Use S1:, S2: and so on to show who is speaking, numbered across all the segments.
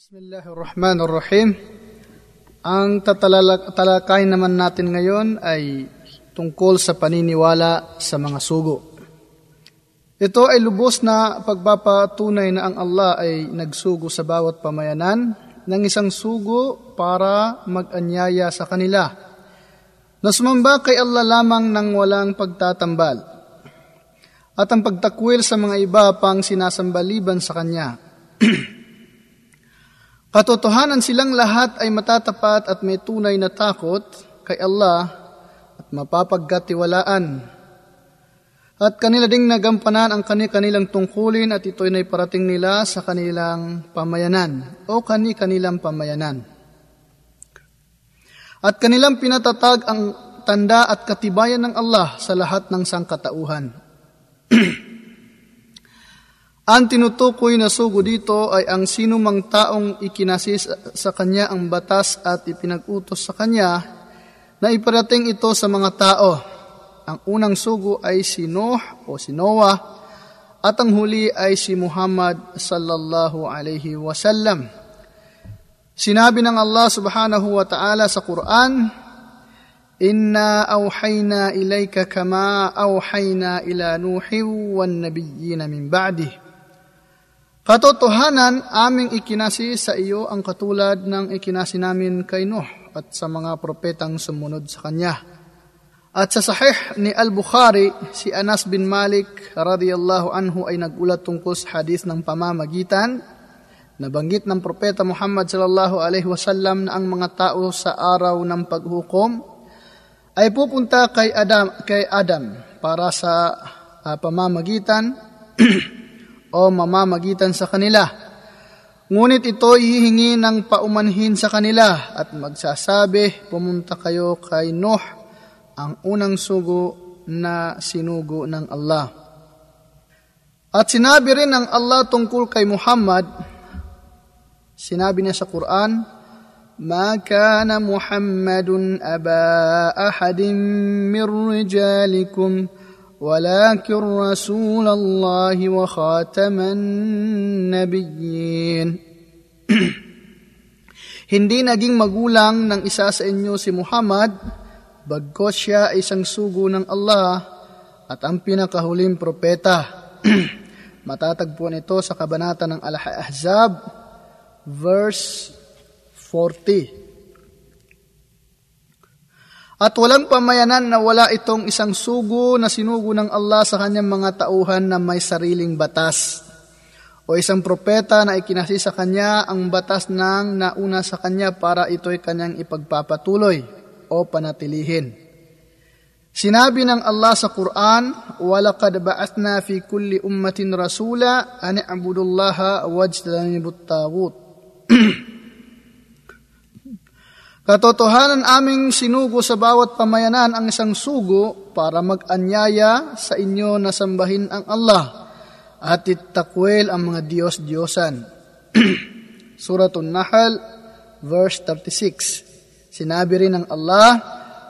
S1: Bismillahirrahmanirrahim. Ang tatalakay naman natin ngayon ay tungkol sa paniniwala sa mga sugo. Ito ay lubos na pagpapatunay na ang Allah ay nagsugo sa bawat pamayanan ng isang sugo para mag-anyaya sa kanila. Na sumamba kay Allah lamang ng walang pagtatambal. At ang pagtakwil sa mga iba pang sinasambaliban sa Kanya. Katotohanan silang lahat ay matatapat at may tunay na takot kay Allah at mapapagkatiwalaan. At kanila ding nagampanan ang kani-kanilang tungkulin at ito'y naiparating nila sa kanilang pamayanan o kani-kanilang pamayanan. At kanilang pinatatag ang tanda at katibayan ng Allah sa lahat ng sangkatauhan. Ang tinutukoy na sugo dito ay ang sino mang taong ikinasis sa kanya ang batas at ipinag-utos sa kanya na iparating ito sa mga tao. Ang unang sugo ay si Noah o si Noah at ang huli ay si Muhammad sallallahu alaihi wasallam. Sinabi ng Allah subhanahu wa ta'ala sa Quran, Inna awhayna ilayka kama awhayna ila Nuhi wan nabiyyin min ba'dih. Katotohanan, aming ikinasi sa iyo ang katulad ng ikinasi namin kay Nuh at sa mga propetang sumunod sa kanya. At sa sahih ni Al-Bukhari, si Anas bin Malik radiyallahu anhu ay nagulat tungkol sa hadith ng pamamagitan nabanggit ng propeta Muhammad sallallahu alaihi wasallam na ang mga tao sa araw ng paghukom ay pupunta kay Adam kay Adam para sa uh, pamamagitan o mamamagitan sa kanila. Ngunit ito ihihingi ng paumanhin sa kanila at magsasabi, pumunta kayo kay Nuh, ang unang sugo na sinugo ng Allah. At sinabi rin ng Allah tungkol kay Muhammad, sinabi niya sa Quran, ما كان محمد أبا أحد من رجالكم ولكن رسول الله وخاتم النبيين Hindi naging magulang ng isa sa inyo si Muhammad, bagkos siya ay isang sugo ng Allah at ang pinakahuling propeta. Matatagpuan ito sa kabanata ng Al-Ahzab, verse 40. At walang pamayanan na wala itong isang sugo na sinugo ng Allah sa kanyang mga tauhan na may sariling batas. O isang propeta na ikinasi sa kanya ang batas ng nauna sa kanya para ito'y kanyang ipagpapatuloy o panatilihin. Sinabi ng Allah sa Quran, وَلَقَدْ بَعَثْنَا فِي كُلِّ أُمَّةٍ رَسُولًا أَنِ اعْبُدُوا اللَّهَ وَاجْتَنِبُوا الطَّاغُوتَ Katotohanan aming sinugo sa bawat pamayanan ang isang sugo para mag-anyaya sa inyo na sambahin ang Allah at itakwel ang mga Diyos-Diyosan. Suratul Nahl, verse 36. Sinabi rin ng Allah,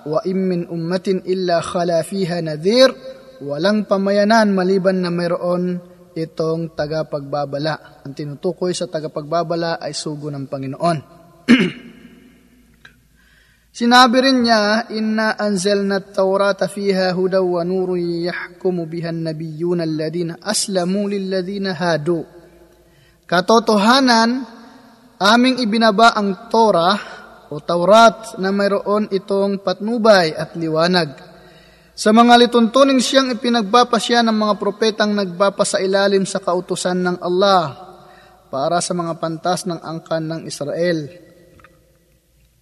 S1: Wa im min ummatin illa khala fiha nadhir, walang pamayanan maliban na mayroon itong tagapagbabala. Ang tinutukoy sa tagapagbabala ay sugo ng Panginoon. Sinabi rin niya, Inna anzalna at-taurata fiha hudaw wa nurun yahkumu biha an-nabiyyuna alladhina aslamu lilladhina hadu. Katotohanan, aming ibinaba ang Torah o Taurat na mayroon itong patnubay at liwanag. Sa mga lituntuning siyang ipinagbapasya ng mga propetang nagbapa sa ilalim sa kautusan ng Allah para sa mga pantas ng angkan ng Israel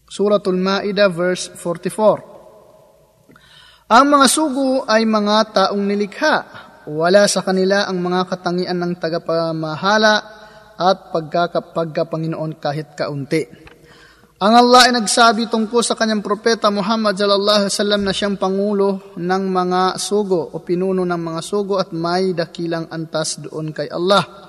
S1: Suratul Maida verse 44. Ang mga sugo ay mga taong nilikha. Wala sa kanila ang mga katangian ng tagapamahala at pagkakapagkapanginoon kahit kaunti. Ang Allah ay nagsabi tungkol sa kanyang propeta Muhammad sallallahu alaihi wasallam na siyang pangulo ng mga sugo o pinuno ng mga sugo at may dakilang antas doon kay Allah.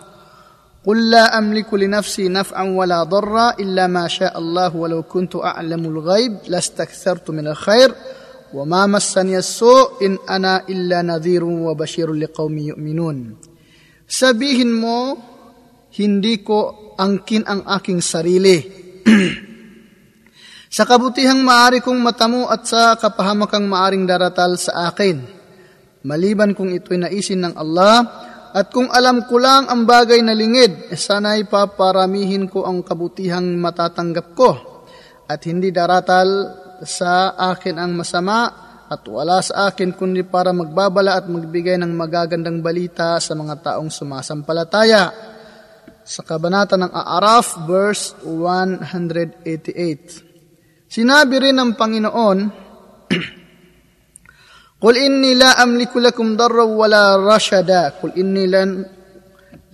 S1: قل لا أملك لنفسي نفعا ولا ضرا إلا ما شاء الله ولو كنت أعلم الغيب لاستكثرت من الخير وما مسني السوء إن أنا إلا نذير وبشير لقوم يؤمنون Sabihin mo, hindi ko angkin ang aking sarili. sa kabutihang maari kong matamo at sa kapahamakang maaring daratal sa akin. Maliban kung ito'y naisin ng Allah, at kung alam ko lang ang bagay na lingid, sana'y paparamihin ko ang kabutihang matatanggap ko, at hindi daratal sa akin ang masama, at wala sa akin kundi para magbabala at magbigay ng magagandang balita sa mga taong sumasampalataya. Sa kabanata ng Aaraf, verse 188. Sinabi rin ng Panginoon, Qul inni la amliku lakum darra wala rashada. Qul inni lan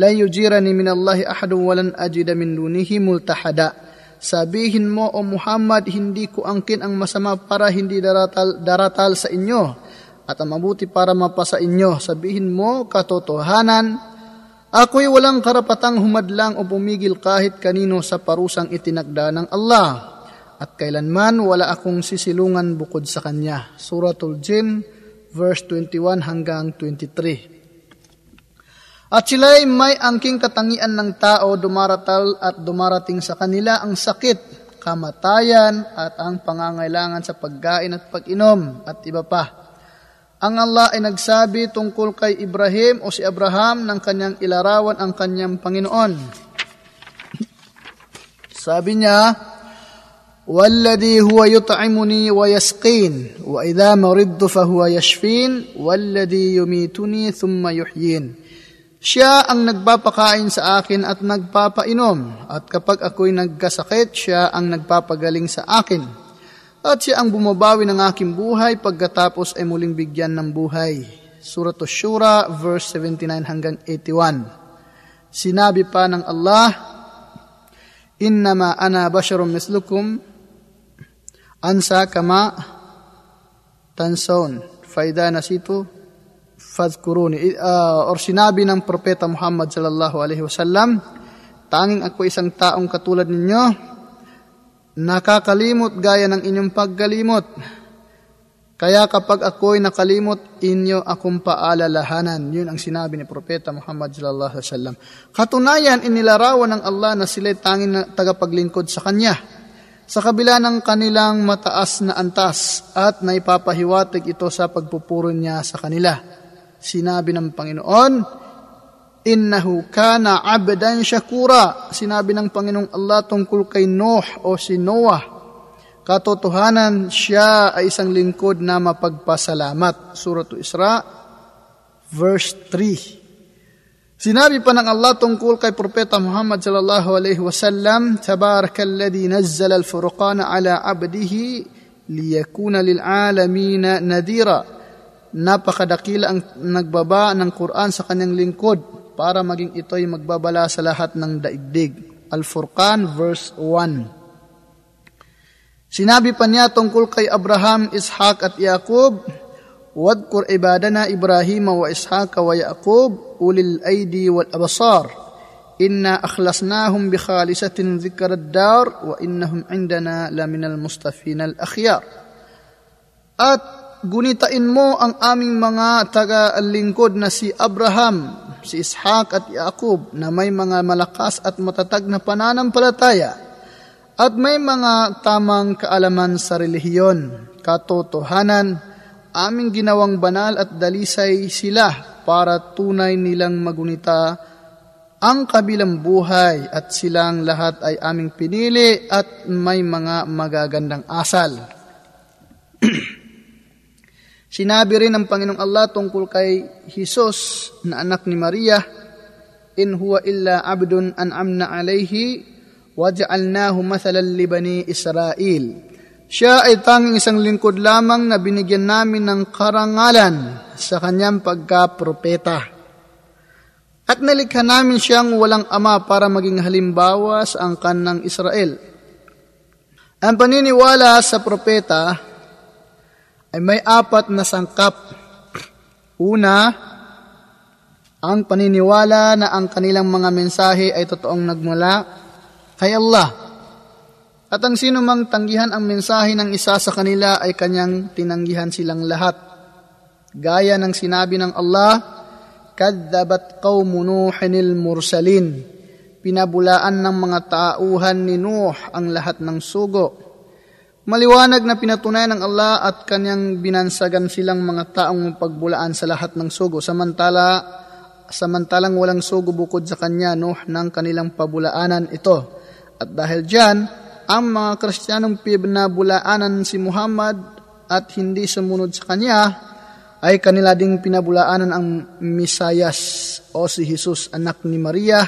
S1: la yujirani min Allah ahadun walan ajida min dunihi multahada. Sabihin mo o Muhammad, hindi ko angkin ang masama para hindi daratal, daratal sa inyo at ang mabuti para mapasa inyo. Sabihin mo katotohanan, ako'y walang karapatang humadlang o pumigil kahit kanino sa parusang itinagda ng Allah at kailanman wala akong sisilungan bukod sa Kanya. Suratul Jin, verse 21 hanggang 23. At sila'y may angking katangian ng tao dumaratal at dumarating sa kanila ang sakit, kamatayan at ang pangangailangan sa pagkain at pag-inom at iba pa. Ang Allah ay nagsabi tungkol kay Ibrahim o si Abraham ng kanyang ilarawan ang kanyang Panginoon. Sabi niya, والذي هو يطعمني ويسقين وإذا مرضت فهو يشفين والذي يميتني ثم يحيين Siya ang nagpapakain sa akin at nagpapainom at kapag ako'y nagkasakit, siya ang nagpapagaling sa akin. At siya ang bumabawi ng aking buhay pagkatapos ay muling bigyan ng buhay. Surat Shura, verse 79 hanggang 81. Sinabi pa ng Allah, Innama ana basharum mislukum ansa kama tanson faida nasitu fadhkuruni uh, or sinabi ng propeta Muhammad sallallahu alaihi wasallam tanging ako isang taong katulad ninyo nakakalimot gaya ng inyong paggalimot kaya kapag ako'y nakalimot, inyo akong paalalahanan. Yun ang sinabi ni Propeta Muhammad sallallahu alaihi wasallam. Katunayan, inilarawan ng Allah na sila'y tanging tagapaglingkod sa Kanya sa kabila ng kanilang mataas na antas at naipapahiwatig ito sa pagpupuro niya sa kanila. Sinabi ng Panginoon, Innahu kana abdan shakura. Sinabi ng Panginoong Allah tungkol kay Noah o si Noah. Katotohanan, siya ay isang lingkod na mapagpasalamat. Surah Isra, verse 3. Sinabi pa ng Allah tungkol kay Propeta Muhammad sallallahu alaihi wasallam, Tabarakalladhi nazzala al-furqana ala abdihi liyakuna lil alamin nadira. Napakadakila ang nagbaba ng Quran sa kanyang lingkod para maging ito'y magbabala sa lahat ng daigdig. Al-Furqan verse 1. Sinabi pa niya tungkol kay Abraham, Ishaq at Yaqub, واذكر عبادنا إبراهيم وإسحاق ويعقوب أولي الأيدي والأبصار إنا أخلصناهم بخالصة ذكر الدار وإنهم عندنا لمن المصطفين الأخيار At gunitain mo ang aming mga taga-lingkod na si Abraham, si Ishaq at Yaqub na may mga malakas at matatag na pananampalataya at may mga tamang kaalaman sa relihiyon, katotohanan, aming ginawang banal at dalisay sila para tunay nilang magunita ang kabilang buhay at silang lahat ay aming pinili at may mga magagandang asal. Sinabi rin ng Panginoong Allah tungkol kay Jesus na anak ni Maria, In huwa illa abdun an'amna alayhi, waja'alnahu mathalan li bani Israel. Siya ay tanging isang lingkod lamang na binigyan namin ng karangalan sa kanyang pagka-propeta. At nalikha namin siyang walang ama para maging halimbawa sa angkan ng Israel. Ang paniniwala sa propeta ay may apat na sangkap. Una, ang paniniwala na ang kanilang mga mensahe ay totoong nagmula kay Allah at ang sino mang tanggihan ang mensahe ng isa sa kanila ay kanyang tinanggihan silang lahat. Gaya ng sinabi ng Allah, Kaddabat qawmu Nuhin mursalin pinabulaan ng mga tauhan ni Nuh ang lahat ng sugo. Maliwanag na pinatunayan ng Allah at kanyang binansagan silang mga taong pagbulaan sa lahat ng sugo. Samantala, samantalang walang sugo bukod sa kanya, Nuh, ng kanilang pabulaanan ito. At dahil dyan, ang mga Kristiyanong pinabulaanan si Muhammad at hindi sumunod sa kanya, ay kanila ding pinabulaanan ang Misayas o si Jesus, anak ni Maria,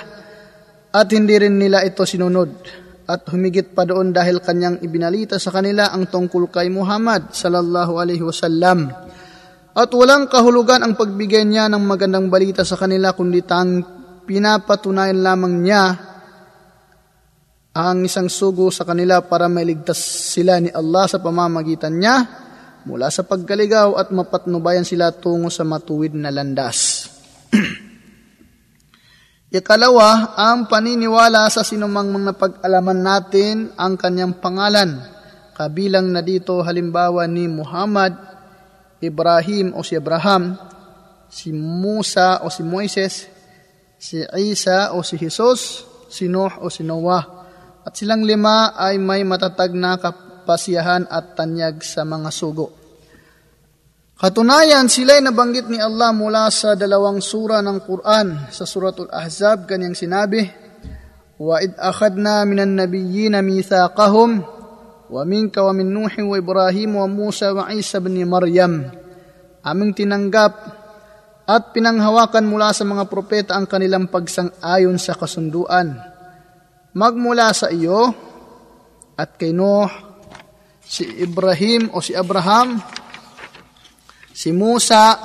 S1: at hindi rin nila ito sinunod at humigit pa doon dahil kanyang ibinalita sa kanila ang tungkol kay Muhammad sallallahu alaihi wasallam. At walang kahulugan ang pagbigay niya ng magandang balita sa kanila kundi tang pinapatunayan lamang niya ang isang sugo sa kanila para mailigtas sila ni Allah sa pamamagitan niya mula sa pagkaligaw at mapatnubayan sila tungo sa matuwid na landas. Ikalawa, ang paniniwala sa sinumang mga pag-alaman natin ang kanyang pangalan. Kabilang na dito halimbawa ni Muhammad, Ibrahim o si Abraham, si Musa o si Moises, si Isa o si Jesus, si Noah o si Noah. At silang lima ay may matatag na kapasiyahan at tanyag sa mga sugo. Katunayan, sila ay nabanggit ni Allah mula sa dalawang sura ng Quran. Sa suratul Ahzab, kanyang sinabi, وَإِذْ أَخَدْنَا مِنَ النَّبِيِّينَ مِيثَاقَهُمْ وَمِنْكَ وَمِنْ نُوحٍ وَإِبْرَاهِيمَ وَمُوسَى وَعِيسَى بْنِ مَرْيَمَ Aming tinanggap at pinanghawakan mula sa mga propeta ang kanilang pagsang-ayon sa kasunduan Magmula sa iyo at kay Noah, si Ibrahim o si Abraham, si Musa,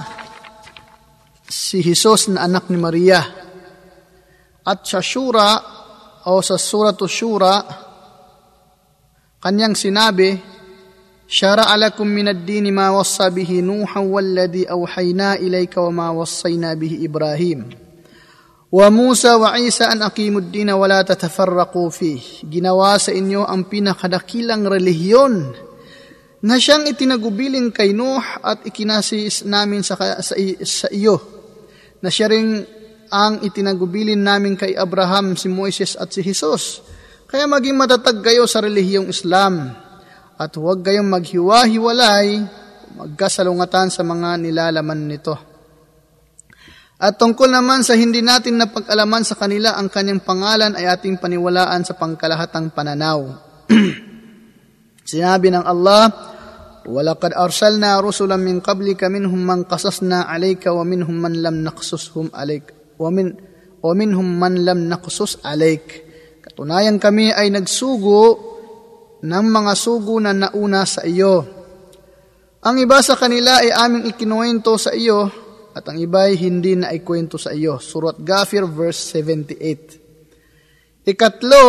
S1: si Jesus na anak ni Maria. At sa Shura o sa Suratu Shura, kanyang sinabi, شرع لكم من الدين ما وصى به نوحا والذي أوحينا إليك وما وصينا به إبراهيم وموسى وعيسى أن أقيموا الدين ولا تتفرقوا فيه ginawa sa inyo ang pinakadakilang relihiyon na siyang itinagubilin kay Nuh at ikinasis namin sa, sa, sa iyo, na siya rin ang itinagubilin namin kay Abraham, si Moises at si Jesus. Kaya maging matatag kayo sa relihiyong Islam at huwag kayong maghiwa-hiwalay, magkasalungatan sa mga nilalaman nito. At tungkol naman sa hindi natin napag-alaman sa kanila ang kanyang pangalan ay ating paniwalaan sa pangkalahatang pananaw. Sinabi ng Allah, وَلَقَدْ أَرْسَلْنَا رُسُلًا مِنْ قَبْلِكَ مِنْهُمْ مَنْ قَصَصْنَا عَلَيْكَ وَمِنْهُمْ مَنْ لَمْ نَقْصُصْهُمْ عَلَيْكَ وَمِنْ وَمِنْهُمْ مَنْ لَمْ نَقْصُصْ عَلَيْكَ Katunayan kami ay nagsugo ng mga sugo na nauna sa iyo. Ang iba sa kanila ay aming ikinuwento sa iyo at ang iba ay hindi na ikwento sa iyo. Surat Gafir verse 78. Ikatlo,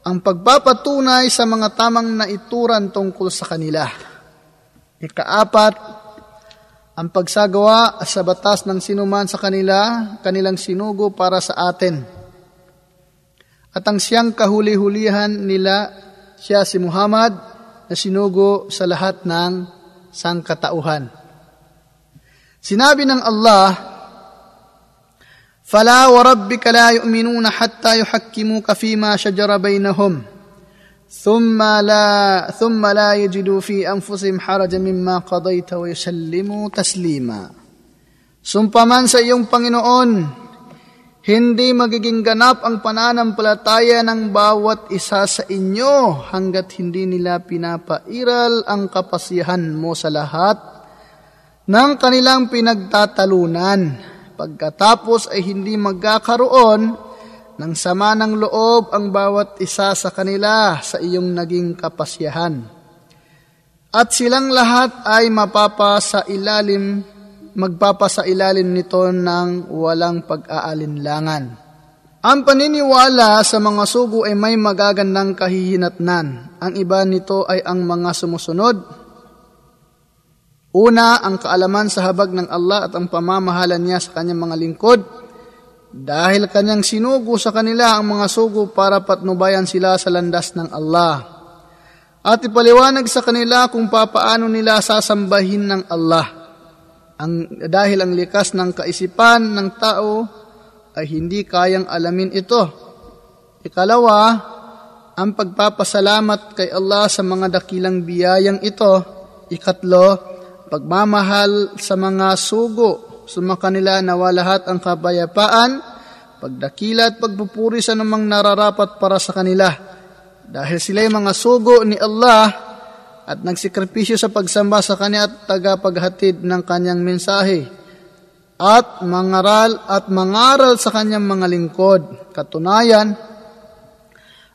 S1: ang pagpapatunay sa mga tamang naituran tungkol sa kanila. Ikaapat, ang pagsagawa sa batas ng sinuman sa kanila, kanilang sinugo para sa atin. At ang siyang kahuli-hulihan nila, siya si Muhammad, na sinugo sa lahat ng sangkatauhan. Sinabi ng Allah, فلا وربك لا يؤمنون حتى يحكموك فيما شجر بينهم ثم لا ثم لا يجدوا في انفسهم حرجا مما قضيت ويسلموا تسليما Sumpaman sa iyong Panginoon, hindi magiging ganap ang pananampalataya ng bawat isa sa inyo hanggat hindi nila pinapairal ang kapasihan mo sa lahat ng kanilang pinagtatalunan Pagkatapos ay hindi magkakaroon ng sama ng loob ang bawat isa sa kanila sa iyong naging kapasyahan. At silang lahat ay mapapasa ilalim, magpapasa ilalim nito ng walang pag-aalinlangan. Ang paniniwala sa mga sugo ay may magagandang kahihinatnan. Ang iba nito ay ang mga sumusunod Una, ang kaalaman sa habag ng Allah at ang pamamahalan niya sa kanyang mga lingkod. Dahil kanyang sinugo sa kanila ang mga sugo para patnubayan sila sa landas ng Allah. At ipaliwanag sa kanila kung papaano nila sasambahin ng Allah. Ang, dahil ang likas ng kaisipan ng tao ay hindi kayang alamin ito. Ikalawa, ang pagpapasalamat kay Allah sa mga dakilang biyayang ito. Ikatlo, pagmamahal sa mga sugo, sa mga kanila nawa lahat ang kabayapaan, pagdakila at pagpupuri sa namang nararapat para sa kanila. Dahil sila yung mga sugo ni Allah at nagsikripisyo sa pagsamba sa Kanya at tagapaghatid ng Kanyang mensahe at mangaral at mangaral sa Kanyang mga lingkod. Katunayan,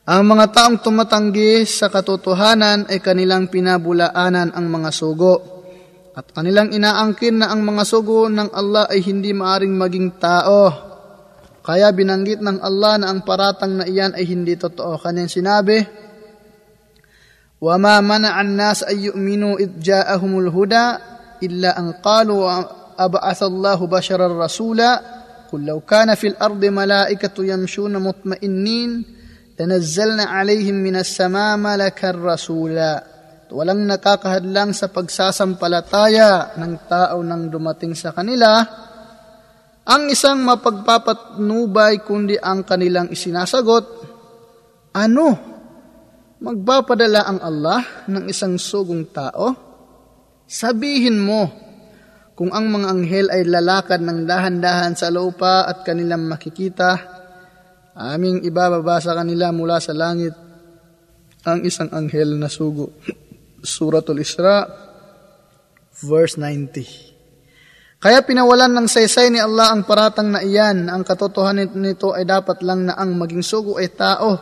S1: ang mga taong tumatanggi sa katotohanan ay kanilang pinabulaanan ang mga sugo at kanilang inaangkin na ang mga sugo ng Allah ay hindi maaring maging tao. Kaya binanggit ng Allah na ang paratang na iyan ay hindi totoo. Kanyang sinabi, وَمَا مَنَعَ النَّاسَ أَن يُؤْمِنُوا إِذْ جَاءَهُمُ الْهُدَى إِلَّا أَن قَالُوا أَبْعَثَ اللَّهُ بَشَرًا رَسُولًا قُل لَّوْ كَانَ فِي الْأَرْضِ مَلَائِكَةٌ يَمْشُونَ مُطْمَئِنِّينَ لَنَزَّلْنَا عَلَيْهِم مِّنَ السَّمَاءِ مَلَكًا رَسُولًا Walang nakakahadlang sa pagsasampalataya ng tao nang dumating sa kanila ang isang mapagpapatnubay kundi ang kanilang isinasagot, ano? Magpapadala ang Allah ng isang sugong tao? Sabihin mo, kung ang mga anghel ay lalakad ng dahan-dahan sa lupa at kanilang makikita, aming ibababa sa kanila mula sa langit ang isang anghel na sugo. Suratul Isra, verse 90. Kaya pinawalan ng saysay ni Allah ang paratang na iyan. Ang katotohanan nito ay dapat lang na ang maging sugo ay tao.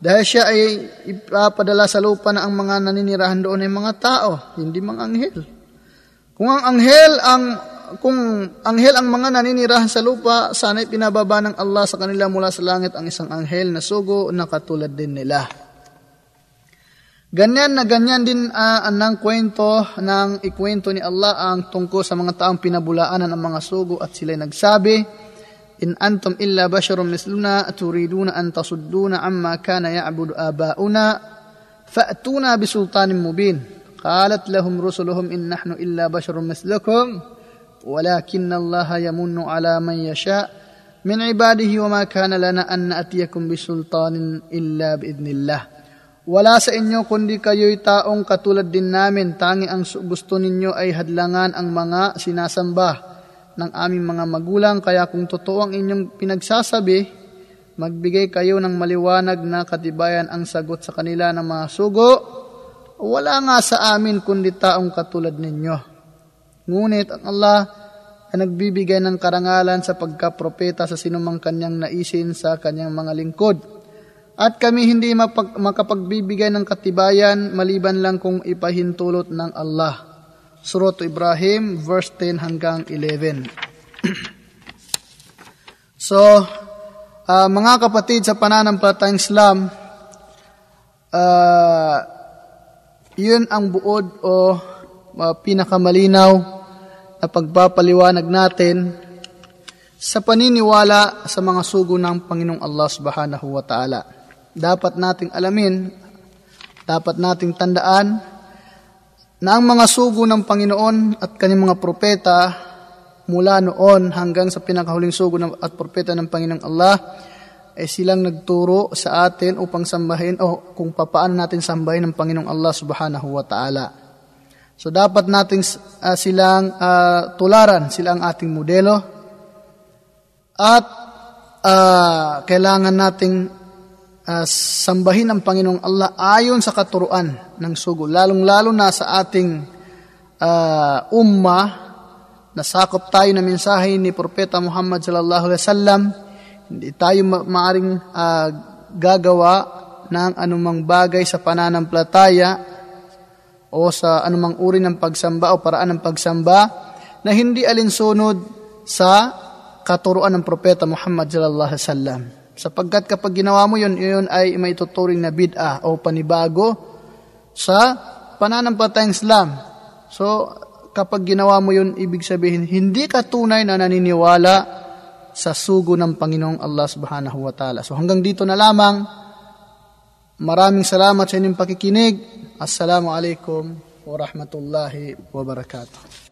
S1: Dahil siya ay ipapadala sa lupa na ang mga naninirahan doon ay mga tao, hindi mga anghel. Kung ang anghel ang kung anghel ang mga naninirahan sa lupa, sana ay pinababa ng Allah sa kanila mula sa langit ang isang anghel na sugo na katulad din nila. Ganyan na ganyan din uh, ang kwento ng ikwento ni Allah ang tungkol sa mga taong pinabulaanan ng mga sugo at sila'y nagsabi, In antum illa basharun misluna turiduna an tasudduna amma kana ya'budu aba'una fa'tuna bisultanin mubin. Qalat lahum rusuluhum in nahnu illa basharun mislukum ولكن الله يمن على من يشاء من عباده وما كان لنا أن نأتيكم بسلطان إلا بإذن الله wala sa inyo kundi kayo'y taong katulad din namin. Tangi ang gusto ninyo ay hadlangan ang mga sinasamba ng aming mga magulang. Kaya kung totoo ang inyong pinagsasabi, magbigay kayo ng maliwanag na katibayan ang sagot sa kanila ng mga sugo. Wala nga sa amin kundi taong katulad ninyo. Ngunit ang Allah ay nagbibigay ng karangalan sa pagkapropeta sa sinumang kanyang naisin sa kanyang mga lingkod at kami hindi mapag, makapagbibigay ng katibayan maliban lang kung ipahintulot ng Allah. Surat Ibrahim, verse 10 hanggang 11. so, uh, mga kapatid sa pananampalatayang Islam, uh, yun ang buod o uh, pinakamalinaw na pagpapaliwanag natin sa paniniwala sa mga sugo ng Panginoong Allah subhanahu wa ta'ala dapat nating alamin, dapat nating tandaan na ang mga sugo ng Panginoon at kanyang mga propeta mula noon hanggang sa pinakahuling sugo at propeta ng Panginoong Allah ay silang nagturo sa atin upang sambahin o kung papaano natin sambahin ng Panginoong Allah subhanahu wa ta'ala. So dapat nating uh, silang uh, tularan, sila ang ating modelo at uh, kailangan nating uh, sambahin ang Panginoong Allah ayon sa katuruan ng sugo, lalong-lalo na sa ating uh, umma na sakop tayo na mensahe ni Propeta Muhammad sallallahu alaihi wasallam, hindi tayo ma- maaring uh, gagawa ng anumang bagay sa pananampalataya o sa anumang uri ng pagsamba o paraan ng pagsamba na hindi alinsunod sa katuruan ng Propeta Muhammad sallallahu alaihi wasallam. Sapagkat kapag ginawa mo yun, yun ay may tuturing na bid'ah o panibago sa pananampalatayang Islam. So, kapag ginawa mo yun, ibig sabihin, hindi ka tunay na naniniwala sa sugo ng Panginoong Allah subhanahu wa ta'ala. So, hanggang dito na lamang. Maraming salamat sa inyong pakikinig. Assalamu alaikum wa rahmatullahi wa barakatuh.